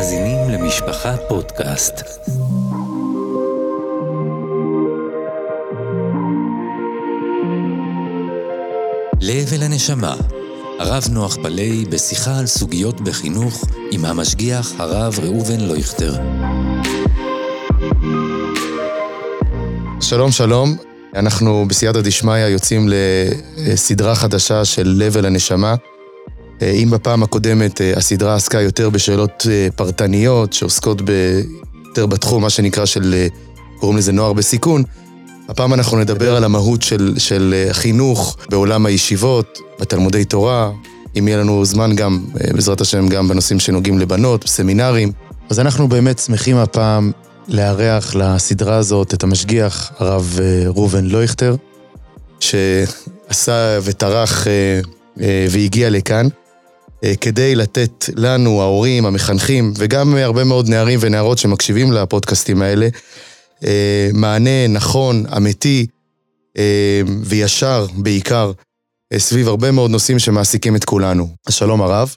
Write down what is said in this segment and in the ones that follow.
מאזינים למשפחה פודקאסט. לב אל הנשמה, הרב נוח פלאי בשיחה על סוגיות בחינוך עם המשגיח הרב ראובן לויכטר. שלום שלום, אנחנו בסייעתא דשמיא יוצאים לסדרה חדשה של לב אל הנשמה. אם בפעם הקודמת אה, הסדרה עסקה יותר בשאלות אה, פרטניות, שעוסקות. יותר בתחום, מה שנקרא של, אה, קוראים לזה נוער בסיכון, הפעם אנחנו נדבר על המהות של, של חינוך בעולם הישיבות, בתלמודי תורה, אם יהיה לנו זמן גם, בעזרת השם, גם בנושאים שנוגעים לבנות, סמינרים. אז אנחנו באמת שמחים הפעם לארח לסדרה הזאת את המשגיח, הרב ראובן לויכטר, שעשה וטרח והגיע לכאן. אה, כדי לתת לנו, ההורים, המחנכים, וגם הרבה מאוד נערים ונערות שמקשיבים לפודקאסטים האלה, אה, מענה נכון, אמיתי אה, וישר בעיקר, סביב הרבה מאוד נושאים שמעסיקים את כולנו. אז שלום הרב.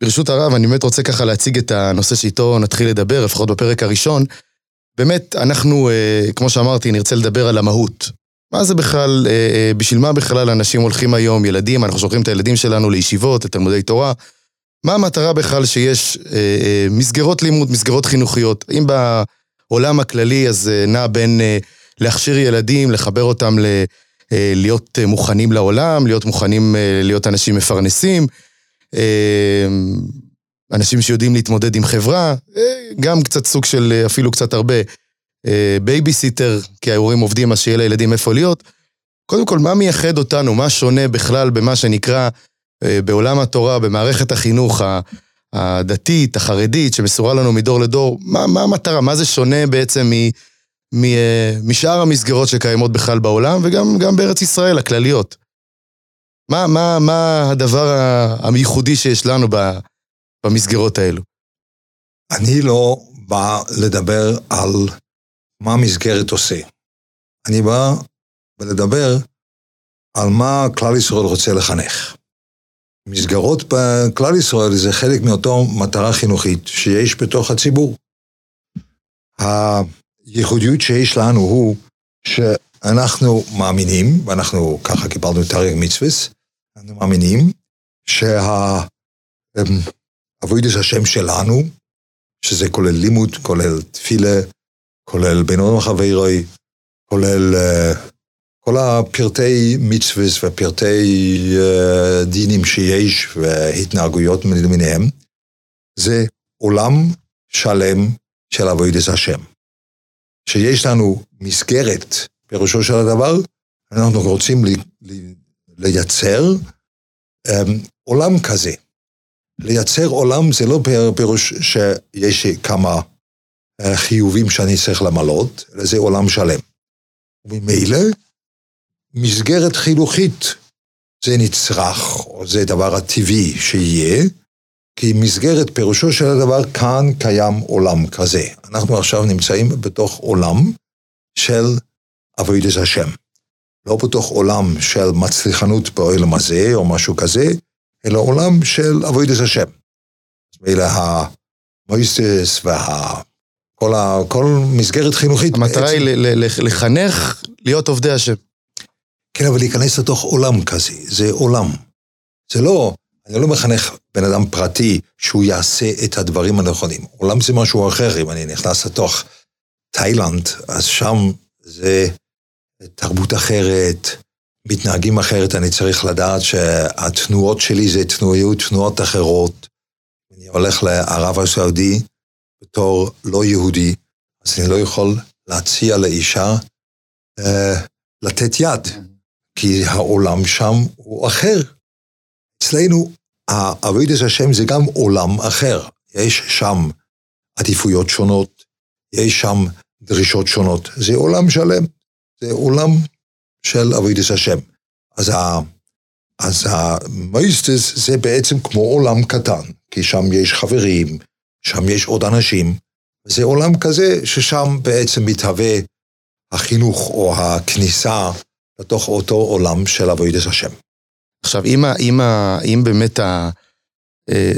ברשות הרב, אני באמת רוצה ככה להציג את הנושא שאיתו נתחיל לדבר, לפחות בפרק הראשון. באמת, אנחנו, כמו שאמרתי, נרצה לדבר על המהות. מה זה בכלל, אה, אה, בשביל מה בכלל אנשים הולכים היום, ילדים, אנחנו שולחים את הילדים שלנו לישיבות, לתלמודי תורה. מה המטרה בכלל שיש אה, מסגרות לימוד, מסגרות חינוכיות? אם בעולם הכללי אז נע בין להכשיר ילדים, לחבר אותם ל... להיות מוכנים לעולם, להיות מוכנים להיות אנשים מפרנסים, אנשים שיודעים להתמודד עם חברה, גם קצת סוג של, אפילו קצת הרבה, בייביסיטר, כי ההורים עובדים אז שיהיה לילדים איפה להיות. קודם כל, מה מייחד אותנו? מה שונה בכלל במה שנקרא אה, בעולם התורה, במערכת החינוך הדתית, החרדית, שמסורה לנו מדור לדור? מה, מה המטרה? מה זה שונה בעצם אה, משאר המסגרות שקיימות בכלל בעולם, וגם בארץ ישראל, הכלליות? מה, מה, מה הדבר הייחודי שיש לנו במסגרות האלו? אני לא בא לדבר על מה המסגרת עושה. אני בא לדבר על מה כלל ישראל רוצה לחנך. מסגרות בכלל ישראל זה חלק מאותו מטרה חינוכית שיש בתוך הציבור. הייחודיות שיש לנו הוא שאנחנו מאמינים, ואנחנו ככה קיבלנו את תרי"ג מצווה, אנחנו מאמינים שהאבוידס השם שלנו, שזה כולל לימוד, כולל תפילה, כולל עולם חברוי, כולל uh, כל הפרטי מצווה ופרטי uh, דינים שיש והתנהגויות למיניהם, זה עולם שלם של אבוידס השם. שיש לנו מסגרת, פירושו של הדבר, אנחנו רוצים לי, לי, לייצר um, עולם כזה. לייצר עולם זה לא פירוש שיש כמה חיובים שאני צריך למלות, אלא זה עולם שלם. וממילא, מסגרת חינוכית זה נצרך, או זה דבר הטבעי שיהיה, כי מסגרת פירושו של הדבר, כאן קיים עולם כזה. אנחנו עכשיו נמצאים בתוך עולם של אבוידס השם. לא בתוך עולם של מצליחנות בעולם הזה, או משהו כזה, אלא עולם של אבוידס השם. מילא המויסטס וה... כל, ה, כל מסגרת חינוכית. המטרה בעצם... היא לחנך להיות עובדי השם. כן, אבל להיכנס לתוך עולם כזה, זה עולם. זה לא, אני לא מחנך בן אדם פרטי שהוא יעשה את הדברים הנכונים. עולם זה משהו אחר, אם אני נכנס לתוך תאילנד, אז שם זה תרבות אחרת, מתנהגים אחרת, אני צריך לדעת שהתנועות שלי זה תנועות, תנועות אחרות. אני הולך לערב הסעודי, בתור לא יהודי, אז אני לא יכול להציע לאישה אה, לתת יד, כי העולם שם הוא אחר. אצלנו, אבוידס השם זה גם עולם אחר. יש שם עדיפויות שונות, יש שם דרישות שונות. זה עולם שלם, זה עולם של אבוידס השם. אז, ה, אז המויסטס זה בעצם כמו עולם קטן, כי שם יש חברים, שם יש עוד אנשים. זה עולם כזה ששם בעצם מתהווה החינוך או הכניסה לתוך אותו עולם של אבוידס השם. עכשיו, אם, אם, אם באמת אה,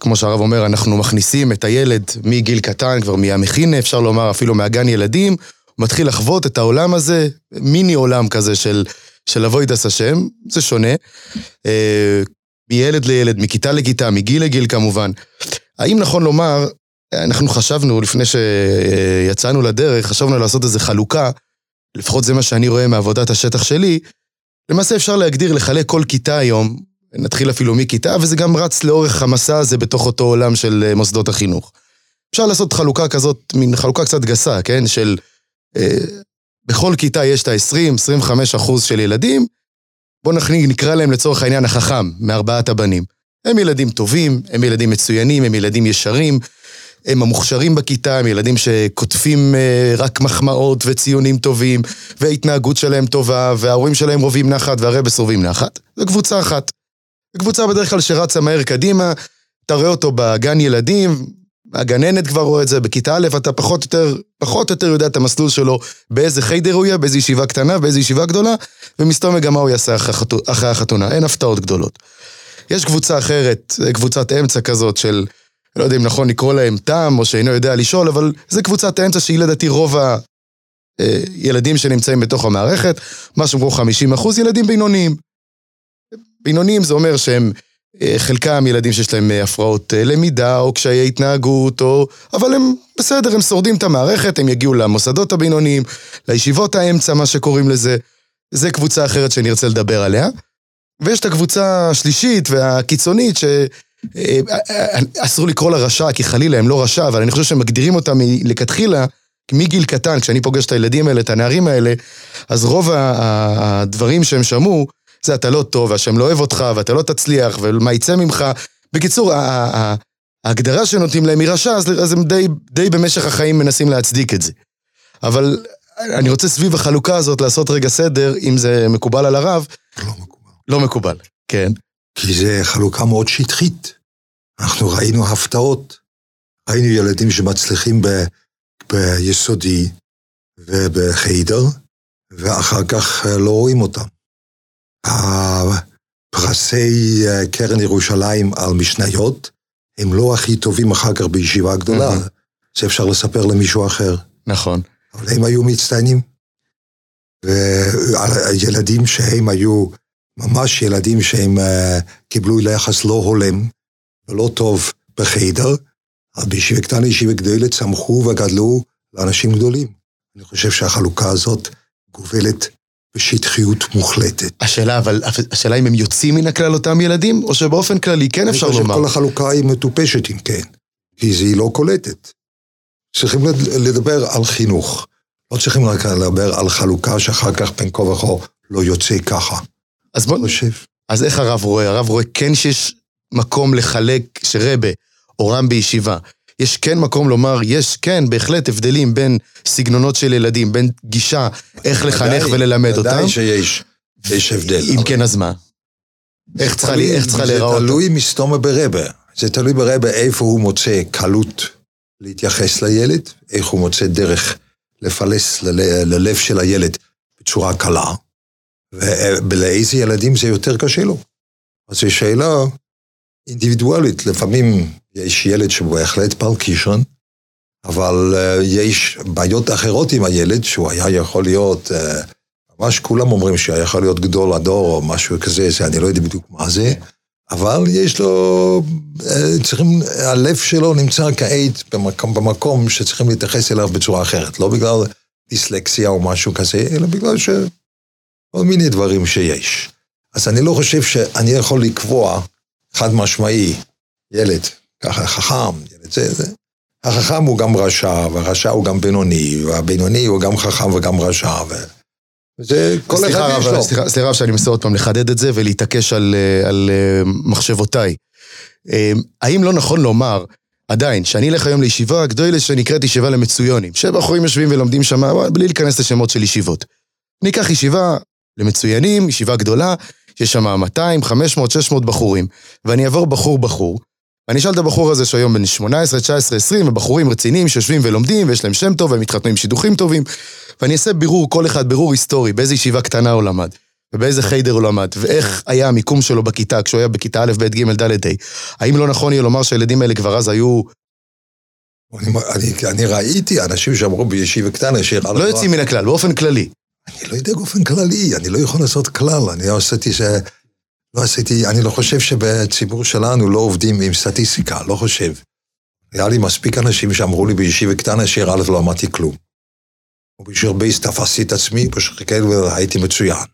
כמו שהרב אומר, אנחנו מכניסים את הילד מגיל קטן, כבר מהמכינה, אפשר לומר, אפילו מהגן ילדים, הוא מתחיל לחוות את העולם הזה, מיני עולם כזה של, של אבוידס השם, זה שונה. אה, מילד לילד, מכיתה לכיתה, מגיל לגיל כמובן. האם נכון לומר, אנחנו חשבנו, לפני שיצאנו לדרך, חשבנו לעשות איזו חלוקה, לפחות זה מה שאני רואה מעבודת השטח שלי, למעשה אפשר להגדיר, לחלק כל כיתה היום, נתחיל אפילו מכיתה, וזה גם רץ לאורך המסע הזה בתוך אותו עולם של אה, מוסדות החינוך. אפשר לעשות חלוקה כזאת, מין חלוקה קצת גסה, כן? של... אה, בכל כיתה יש את ה-20-25 אחוז של ילדים, בואו נקרא להם לצורך העניין החכם, מארבעת הבנים. הם ילדים טובים, הם ילדים מצוינים, הם ילדים ישרים, הם המוכשרים בכיתה, הם ילדים שקוטפים אה, רק מחמאות וציונים טובים, וההתנהגות שלהם טובה, וההורים שלהם רובים נחת והרבה סורבים נחת. זו קבוצה אחת. קבוצה בדרך כלל שרצה מהר קדימה, אתה רואה אותו בגן ילדים, הגננת כבר רואה את זה, בכיתה א' אתה פחות או יותר, פחות יותר יודע את המסלול שלו, באיזה חיידר הוא יהיה, באיזה ישיבה קטנה, באיזה ישיבה גדולה, ומסתום גם מה הוא יעשה אחרי החתונה, אין הפתעות גדולות. יש קבוצה אחרת, קבוצת אמצע כזאת של, לא יודע אם נכון לקרוא להם תם, או שאינו יודע לשאול, אבל זה קבוצת אמצע שהיא לדעתי רוב הילדים שנמצאים בתוך המערכת, משהו כמו 50 אחוז ילדים בינוניים. בינוניים זה אומר שהם, אה, חלקם ילדים שיש להם אה, הפרעות אה, למידה או קשיי התנהגות, או... אבל הם בסדר, הם שורדים את המערכת, הם יגיעו למוסדות הבינוניים, לישיבות האמצע, מה שקוראים לזה. זה קבוצה אחרת שאני ארצה לדבר עליה. ויש את הקבוצה השלישית והקיצונית, שאסור לקרוא לה רשע, כי חלילה הם לא רשע, אבל אני חושב שמגדירים אותה מלכתחילה, מגיל קטן, כשאני פוגש את הילדים האלה, את הנערים האלה, אז רוב הדברים שהם שמעו, זה אתה לא טוב, והשם לא אוהב אותך, ואתה לא תצליח, ומה יצא ממך. בקיצור, ההגדרה שנותנים להם היא רשע, אז הם די, די במשך החיים מנסים להצדיק את זה. אבל אני רוצה סביב החלוקה הזאת לעשות רגע סדר, אם זה מקובל על הרב. לא מקובל. לא מקובל, כן. כי זה חלוקה מאוד שטחית. אנחנו ראינו הפתעות. ראינו ילדים שמצליחים ב, ביסודי ובחיידר, ואחר כך אה, לא רואים אותם. הפרסי אה, קרן ירושלים על משניות הם לא הכי טובים אחר כך בישיבה גדולה. זה אפשר לספר למישהו אחר. נכון. אבל הם היו מצטיינים. והילדים שהם היו ממש ילדים שהם uh, קיבלו ליחס לא הולם ולא טוב בחיידר, אז בישיבה קטנה, ישיבה גדולה, צמחו וגדלו לאנשים גדולים. אני חושב שהחלוקה הזאת גובלת בשטחיות מוחלטת. השאלה, אבל, השאלה אם הם יוצאים מן הכלל אותם ילדים, או שבאופן כללי כן אפשר לומר? אני חושב שכל החלוקה היא מטופשת אם כן, כי היא לא קולטת. צריכים לדבר על חינוך. לא צריכים רק לדבר על חלוקה שאחר כך בין כה וכה לא יוצא ככה. אז בוא... חושב. אז איך הרב רואה? הרב רואה כן שיש מקום לחלק, שרבה, או רם בישיבה, יש כן מקום לומר, יש כן בהחלט הבדלים בין סגנונות של ילדים, בין גישה, איך לחנך וללמד אותם. ודאי שיש, יש הבדל. אם כן, אז מה? איך צריכה להיראות? זה תלוי מסתומה ברבה. זה תלוי ברבה איפה הוא מוצא קלות להתייחס לילד, איך הוא מוצא דרך לפלס ללב של הילד בצורה קלה, ולאיזה ילדים זה יותר קשה לו. אז זו שאלה אינדיבידואלית, לפעמים יש ילד שהוא בהחלט בעל קישון, אבל uh, יש בעיות אחרות עם הילד, שהוא היה יכול להיות, uh, ממש כולם אומרים שהוא יכול להיות גדול הדור או משהו כזה, זה אני לא יודע בדיוק מה זה, אבל יש לו, uh, צריכים, הלב שלו נמצא כעת במקום, במקום שצריכים להתייחס אליו בצורה אחרת, לא בגלל דיסלקסיה או משהו כזה, אלא בגלל ש... כל מיני דברים שיש. אז אני לא חושב שאני יכול לקבוע חד משמעי, ילד, ככה חכם, ילד זה, זה. החכם הוא גם רשע, והרשע הוא גם בינוני, והבינוני הוא גם חכם וגם רשע, ו... וזה כל אחד יש לו. סליחה, סליחה שאני מנסה עוד פעם לחדד את זה ולהתעקש על, אה, על אה, מחשבותיי. אה, האם לא נכון לומר, עדיין, שאני אלך היום לישיבה גדולה שנקראת ישיבה למצויונים, שבחורים יושבים ולומדים שם, בלי להיכנס לשמות של ישיבות. ניקח ישיבה למצוינים, ישיבה גדולה, יש שם 200, 500, 600 בחורים, ואני אעבור בחור-בחור, ואני אשאל את הבחור הזה שהיום בן 18, 19, 20, ובחורים רציניים שיושבים ולומדים, ויש להם שם טוב, והם מתחתנו עם שידוכים טובים, ואני אעשה בירור, כל אחד בירור היסטורי, באיזה ישיבה קטנה הוא למד. ובאיזה חיידר הוא למד, ואיך היה המיקום שלו בכיתה, כשהוא היה בכיתה א', ב', ג', ד', ה'. האם לא נכון יהיה לומר שהילדים האלה כבר אז היו... אני, אני, אני ראיתי אנשים שאמרו בישיבה קטנה שיר... לא יוצאים מן הכלל, באופן כללי. אני לא יודע באופן כללי, אני לא יכול לעשות כלל, אני לא עשיתי ש... לא עשיתי, אני לא חושב שבציבור שלנו לא עובדים עם סטטיסטיקה, לא חושב. היה לי מספיק אנשים שאמרו לי בישיבה קטנה שיר א' לא למדתי כלום. ובשביל בייס תפסתי את עצמי, פשוט כאלה הייתי מצוין.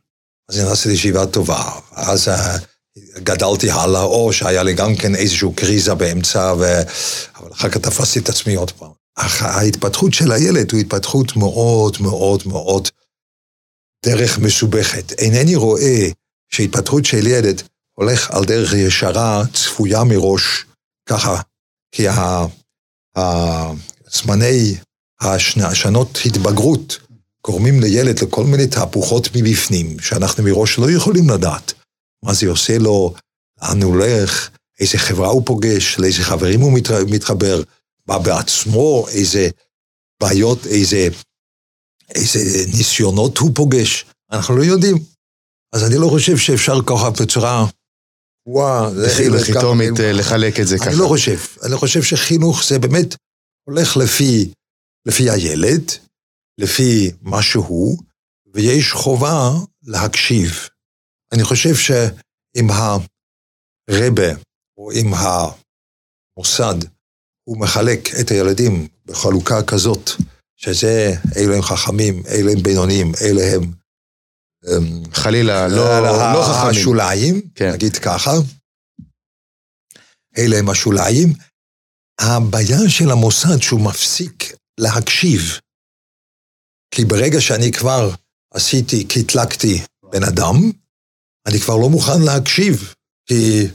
אז נכנסתי לישיבה טובה, אז uh, גדלתי הלאה, או שהיה לי גם כן איזושהי קריזה באמצע, ו... אבל אחר כך תפסתי את עצמי עוד פעם. אך ההתפתחות של הילד הוא התפתחות מאוד מאוד מאוד דרך מסובכת. אינני רואה שהתפתחות של ילד הולך על דרך ישרה, צפויה מראש, ככה, כי הזמני השנות התבגרות גורמים לילד לכל מיני תהפוכות מבפנים, שאנחנו מראש לא יכולים לדעת. מה זה עושה לו, לאן הוא הולך, איזה חברה הוא פוגש, לאיזה חברים הוא מתחבר, מה בעצמו, איזה בעיות, איזה, איזה ניסיונות הוא פוגש, אנחנו לא יודעים. אז אני לא חושב שאפשר ככה בצורה... וואו, לחיתומית לחלק את זה ככה. אני לא חושב. אני חושב שחינוך זה באמת הולך לפי, לפי הילד, לפי מה שהוא, ויש חובה להקשיב. אני חושב שאם הרבה או אם המוסד הוא מחלק את הילדים בחלוקה כזאת, שזה, אלה הם חכמים, אלה הם בינוניים, אלה הם... חלילה, לא, לא חכמים. השוליים, כן. נגיד ככה, אלה הם השוליים. הבעיה של המוסד שהוא מפסיק להקשיב כי ברגע שאני כבר עשיתי, קטלקתי בן אדם, אני כבר לא מוכן להקשיב, כי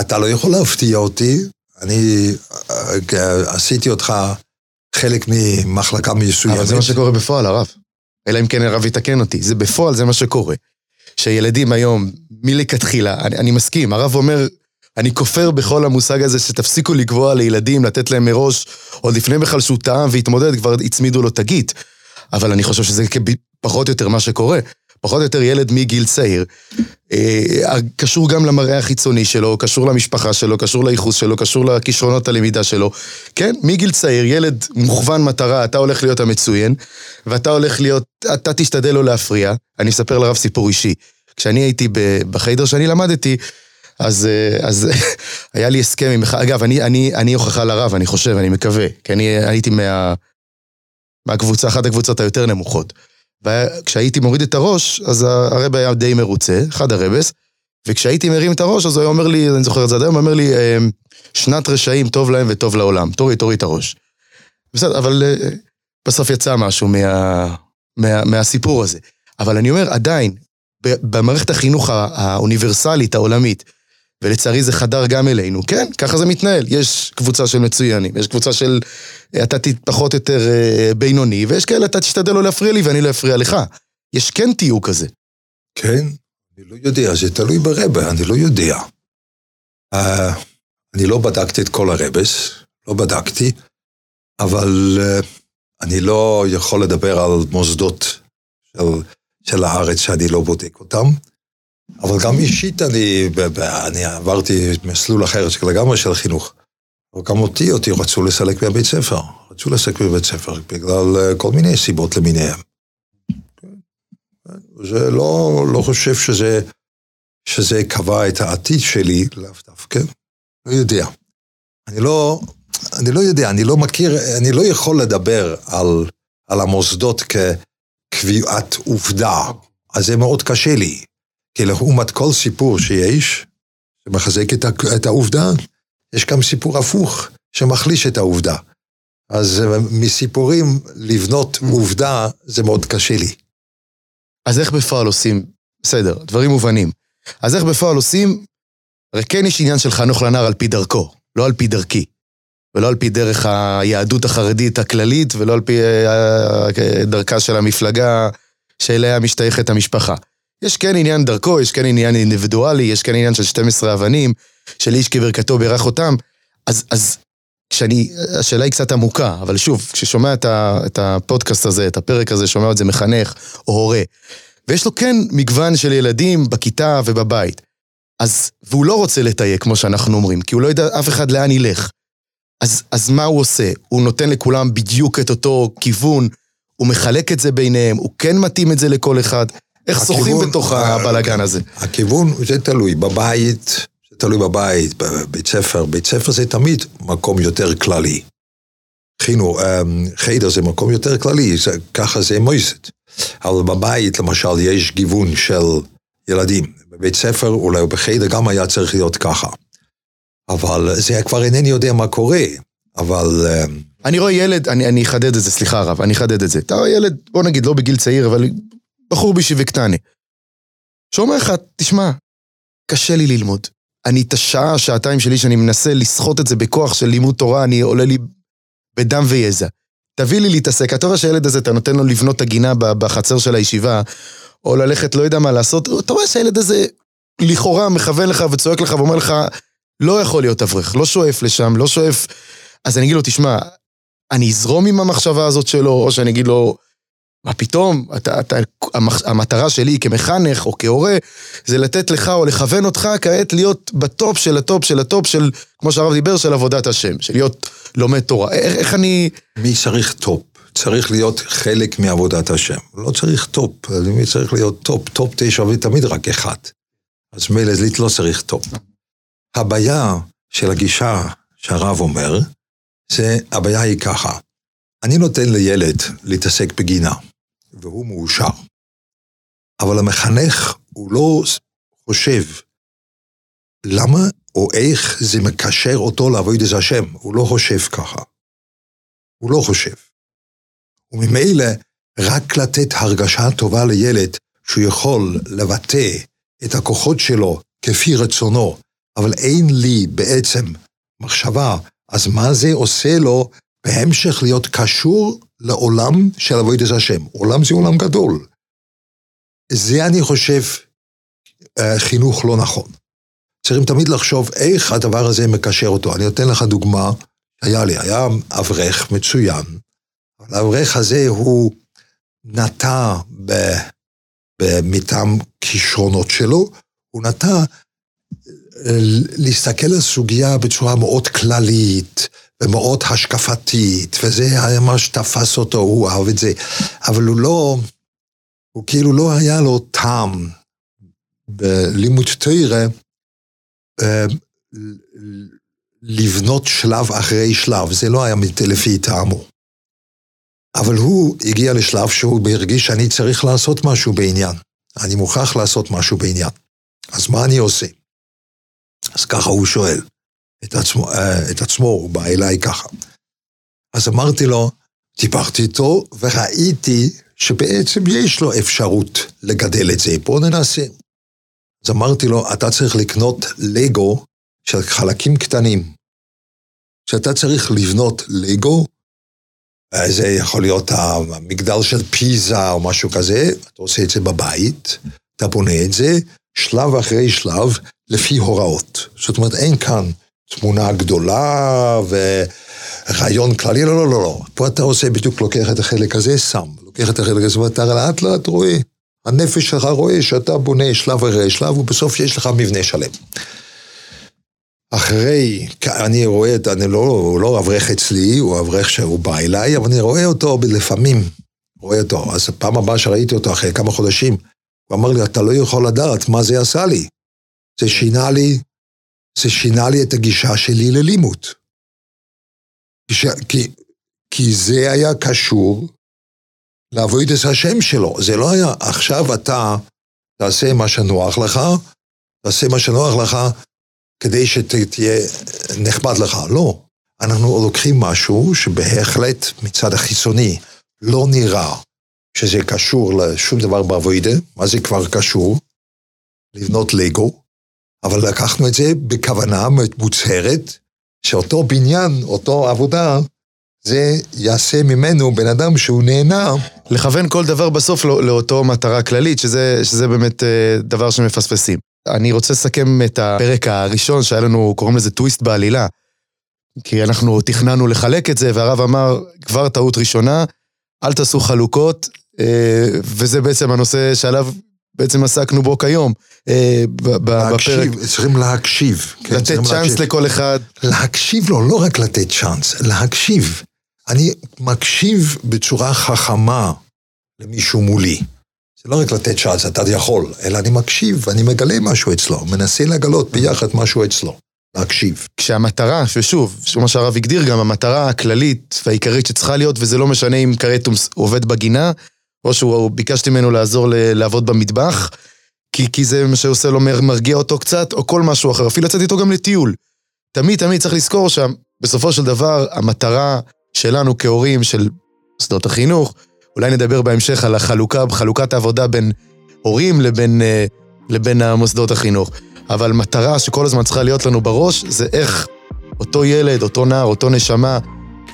אתה לא יכול להפתיע אותי, אני אה, עשיתי אותך חלק ממחלקה מסוימת. אבל זה מה שקורה בפועל, הרב. אלא אם כן הרב יתקן אותי. זה בפועל, זה מה שקורה. שילדים היום, מלכתחילה, אני, אני מסכים, הרב אומר, אני כופר בכל המושג הזה שתפסיקו לקבוע לילדים, לתת להם מראש, עוד לפני בכלל שהוא טעם והתמודד, כבר הצמידו לו תגית. אבל אני חושב שזה פחות או יותר מה שקורה. פחות או יותר ילד מגיל צעיר, אה, קשור גם למראה החיצוני שלו, קשור למשפחה שלו, קשור לייחוס שלו, קשור לכישרונות הלמידה שלו. כן, מגיל צעיר, ילד מוכוון מטרה, אתה הולך להיות המצוין, ואתה הולך להיות, אתה תשתדל לא להפריע. אני אספר לרב סיפור אישי. כשאני הייתי בחיידר שאני למדתי, אז, אה, אז היה לי הסכם עם... אגב, אני, אני, אני הוכחה לרב, אני חושב, אני מקווה, כי אני הייתי מה... מהקבוצה, אחת הקבוצות היותר נמוכות. וכשהייתי מוריד את הראש, אז הרב היה די מרוצה, אחד הרבס, וכשהייתי מרים את הראש, אז הוא היה אומר לי, אני זוכר את זה עד היום, הוא אומר לי, אמ, שנת רשעים טוב להם וטוב לעולם, תוריד, תוריד את הראש. בסדר, אבל אה, בסוף יצא משהו מה, מה, מהסיפור הזה. אבל אני אומר, עדיין, במערכת החינוך האוניברסלית, העולמית, ולצערי זה חדר גם אלינו. כן, ככה זה מתנהל. יש קבוצה של מצוינים, יש קבוצה של אתה פחות יותר אה, בינוני, ויש כאלה, אתה תשתדל לא להפריע לי ואני לא אפריע לך. יש כן תיוג כזה. כן, אני לא יודע, זה תלוי ברבה, אני לא יודע. Uh, אני לא בדקתי את כל הרבס, לא בדקתי, אבל uh, אני לא יכול לדבר על מוסדות של, של הארץ שאני לא בודק אותם. אבל גם אישית אני, אני עברתי מסלול אחר לגמרי של חינוך. אבל גם אותי, אותי רצו לסלק מהבית ספר. רצו לסלק מהבית ספר בגלל אה, כל מיני סיבות למיניהם. זה לא, לא חושב שזה, שזה קבע את העתיד שלי, לאו דווקא. לא יודע. אני לא, אני לא יודע, אני לא מכיר, אני לא יכול לדבר על, על המוסדות כקביעת עובדה. אז זה מאוד קשה לי. כי לעומת כל סיפור שיש, שמחזק את, את העובדה, יש גם סיפור הפוך שמחליש את העובדה. אז אה, מסיפורים לבנות mm. עובדה זה מאוד קשה לי. אז איך בפועל עושים? בסדר, דברים מובנים. אז איך בפועל עושים? הרי כן יש עניין של חנוך לנער על פי דרכו, לא על פי דרכי. ולא על פי דרך היהדות החרדית הכללית, ולא על פי אה, אה, דרכה של המפלגה שאליה משתייכת המשפחה. יש כן עניין דרכו, יש כן עניין אינדיבידואלי, יש כן עניין של 12 אבנים, של איש כברכתו בירך אותם. אז, אז כשאני, השאלה היא קצת עמוקה, אבל שוב, כששומע את, ה, את הפודקאסט הזה, את הפרק הזה, שומע את זה מחנך או הורה, ויש לו כן מגוון של ילדים בכיתה ובבית. אז, והוא לא רוצה לתייק, כמו שאנחנו אומרים, כי הוא לא יודע אף אחד לאן ילך. אז, אז מה הוא עושה? הוא נותן לכולם בדיוק את אותו כיוון, הוא מחלק את זה ביניהם, הוא כן מתאים את זה לכל אחד. איך שוחים בתוך הבלאגן הזה? הכיוון, זה תלוי. בבית, זה תלוי בבית, בבית ספר. בית ספר זה תמיד מקום יותר כללי. חינוך, אמ, חדר זה מקום יותר כללי, זה, ככה זה מויסט. אבל בבית, למשל, יש גיוון של ילדים. בבית ספר, אולי בחדר גם היה צריך להיות ככה. אבל זה כבר אינני יודע מה קורה, אבל... אמ, אני רואה ילד, אני, אני אחדד את זה, סליחה הרב, אני אחדד את זה. אתה רואה ילד, בוא נגיד, לא בגיל צעיר, אבל בחור בישיבי קטני. שאומר לך, תשמע, קשה לי ללמוד. אני את השעה, שעתיים שלי שאני מנסה לסחוט את זה בכוח של לימוד תורה, אני עולה לי בדם ויזע. תביא לי להתעסק. אתה רואה שהילד הזה, אתה נותן לו לבנות את הגינה בחצר של הישיבה, או ללכת, לא יודע מה לעשות, אתה רואה שהילד הזה לכאורה מכוון לך וצועק לך ואומר לך, לא יכול להיות אברך, לא שואף לשם, לא שואף... אז אני אגיד לו, תשמע, אני אזרום עם המחשבה הזאת שלו, או שאני אגיד לו, מה פתאום, אתה, אתה, המטרה שלי כמחנך או כהורה, זה לתת לך או לכוון אותך כעת להיות ב top של ה top של ה top של, כמו שהרב דיבר, של עבודת השם, של להיות לומד תורה. איך, איך אני... מי צריך top? צריך להיות חלק מעבודת השם. לא צריך top, מי צריך להיות top? top תשע ותמיד רק אחד. אז מילא לא צריך top. הבעיה של הגישה שהרב אומר, זה, הבעיה היא ככה. אני נותן לילד להתעסק בגינה, והוא מאושר. אבל המחנך, הוא לא חושב למה או איך זה מקשר אותו לעבוד את השם. הוא לא חושב ככה. הוא לא חושב. וממילא, רק לתת הרגשה טובה לילד שהוא יכול לבטא את הכוחות שלו כפי רצונו, אבל אין לי בעצם מחשבה, אז מה זה עושה לו בהמשך להיות קשור לעולם של עבודת השם. עולם זה עולם גדול. זה אני חושב אה, חינוך לא נכון. צריכים תמיד לחשוב איך הדבר הזה מקשר אותו. אני נותן לך דוגמה, היה לי, היה אברך מצוין, אבל האברך הזה הוא נטע מטעם כישרונות שלו, הוא נטע אה, להסתכל על סוגיה בצורה מאוד כללית, ומאוד השקפתית, וזה היה מה שתפס אותו, הוא אהב את זה. אבל הוא לא, הוא כאילו לא היה לו טעם בלימוד תרא אה, לבנות שלב אחרי שלב, זה לא היה לפי טעמו. אבל הוא הגיע לשלב שהוא הרגיש שאני צריך לעשות משהו בעניין. אני מוכרח לעשות משהו בעניין. אז מה אני עושה? אז ככה הוא שואל. את עצמו, אה, את עצמו, הוא בא אליי ככה. אז אמרתי לו, דיברתי איתו וראיתי שבעצם יש לו אפשרות לגדל את זה, בואו ננסה. אז אמרתי לו, אתה צריך לקנות לגו של חלקים קטנים. כשאתה צריך לבנות לגו, אה, זה יכול להיות המגדל של פיזה או משהו כזה, אתה עושה את זה בבית, אתה בונה את זה שלב אחרי שלב לפי הוראות. זאת אומרת, אין כאן תמונה גדולה ורעיון כללי, לא, לא, לא, לא. פה אתה עושה בדיוק, לוקח את החלק הזה, שם. לוקח את החלק הזה, ואתה לאט לאט רואה. הנפש שלך רואה שאתה בונה שלב אחרי שלב, ובסוף יש לך מבנה שלם. אחרי, אני רואה, את, אני לא, הוא לא אברך אצלי, הוא אברך שהוא בא אליי, אבל אני רואה אותו לפעמים, רואה אותו. אז פעם הבאה שראיתי אותו, אחרי כמה חודשים, הוא אמר לי, אתה לא יכול לדעת מה זה עשה לי. זה שינה לי זה שינה לי את הגישה שלי ללימוד. כי, כי זה היה קשור לעבוד את השם שלו. זה לא היה, עכשיו אתה תעשה מה שנוח לך, תעשה מה שנוח לך כדי שתהיה נחמד לך. לא. אנחנו לוקחים משהו שבהחלט מצד החיצוני לא נראה שזה קשור לשום דבר בעבודה, מה זה כבר קשור? לבנות לגו, אבל לקחנו את זה בכוונה מוצהרת, שאותו בניין, אותו עבודה, זה יעשה ממנו בן אדם שהוא נהנה. לכוון כל דבר בסוף לא, לאותו מטרה כללית, שזה, שזה באמת אה, דבר שמפספסים. אני רוצה לסכם את הפרק הראשון שהיה לנו, קוראים לזה טוויסט בעלילה. כי אנחנו תכננו לחלק את זה, והרב אמר, כבר טעות ראשונה, אל תעשו חלוקות, אה, וזה בעצם הנושא שעליו בעצם עסקנו בו כיום, אה, להקשיב, בפרק. צריכים להקשיב. כן, לתת צ'אנס להקשיב. לכל אחד. להקשיב לו, לא רק לתת צ'אנס, להקשיב. אני מקשיב בצורה חכמה למישהו מולי. זה לא רק לתת צ'אנס, אתה יכול, אלא אני מקשיב ואני מגלה משהו אצלו, מנסה לגלות ביחד משהו אצלו. להקשיב. כשהמטרה, ושוב, מה שהרב הגדיר גם, המטרה הכללית והעיקרית שצריכה להיות, וזה לא משנה אם כרת עובד בגינה, או שהוא, ביקשתי ממנו לעזור ל, לעבוד במטבח, כי, כי זה מה שעושה לו, מרגיע אותו קצת, או כל משהו אחר, אפילו לצאת איתו גם לטיול. תמיד תמיד צריך לזכור שבסופו של דבר, המטרה שלנו כהורים של מוסדות החינוך, אולי נדבר בהמשך על החלוקה, חלוקת העבודה בין הורים לבין, אה, לבין המוסדות החינוך. אבל מטרה שכל הזמן צריכה להיות לנו בראש, זה איך אותו ילד, אותו נער, אותו נשמה,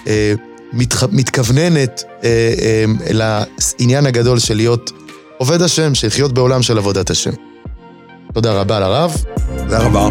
אה, מתח... מתכווננת אה, אה, לעניין הגדול של להיות עובד השם, של לחיות בעולם של עבודת השם. תודה רבה לרב. תודה רבה.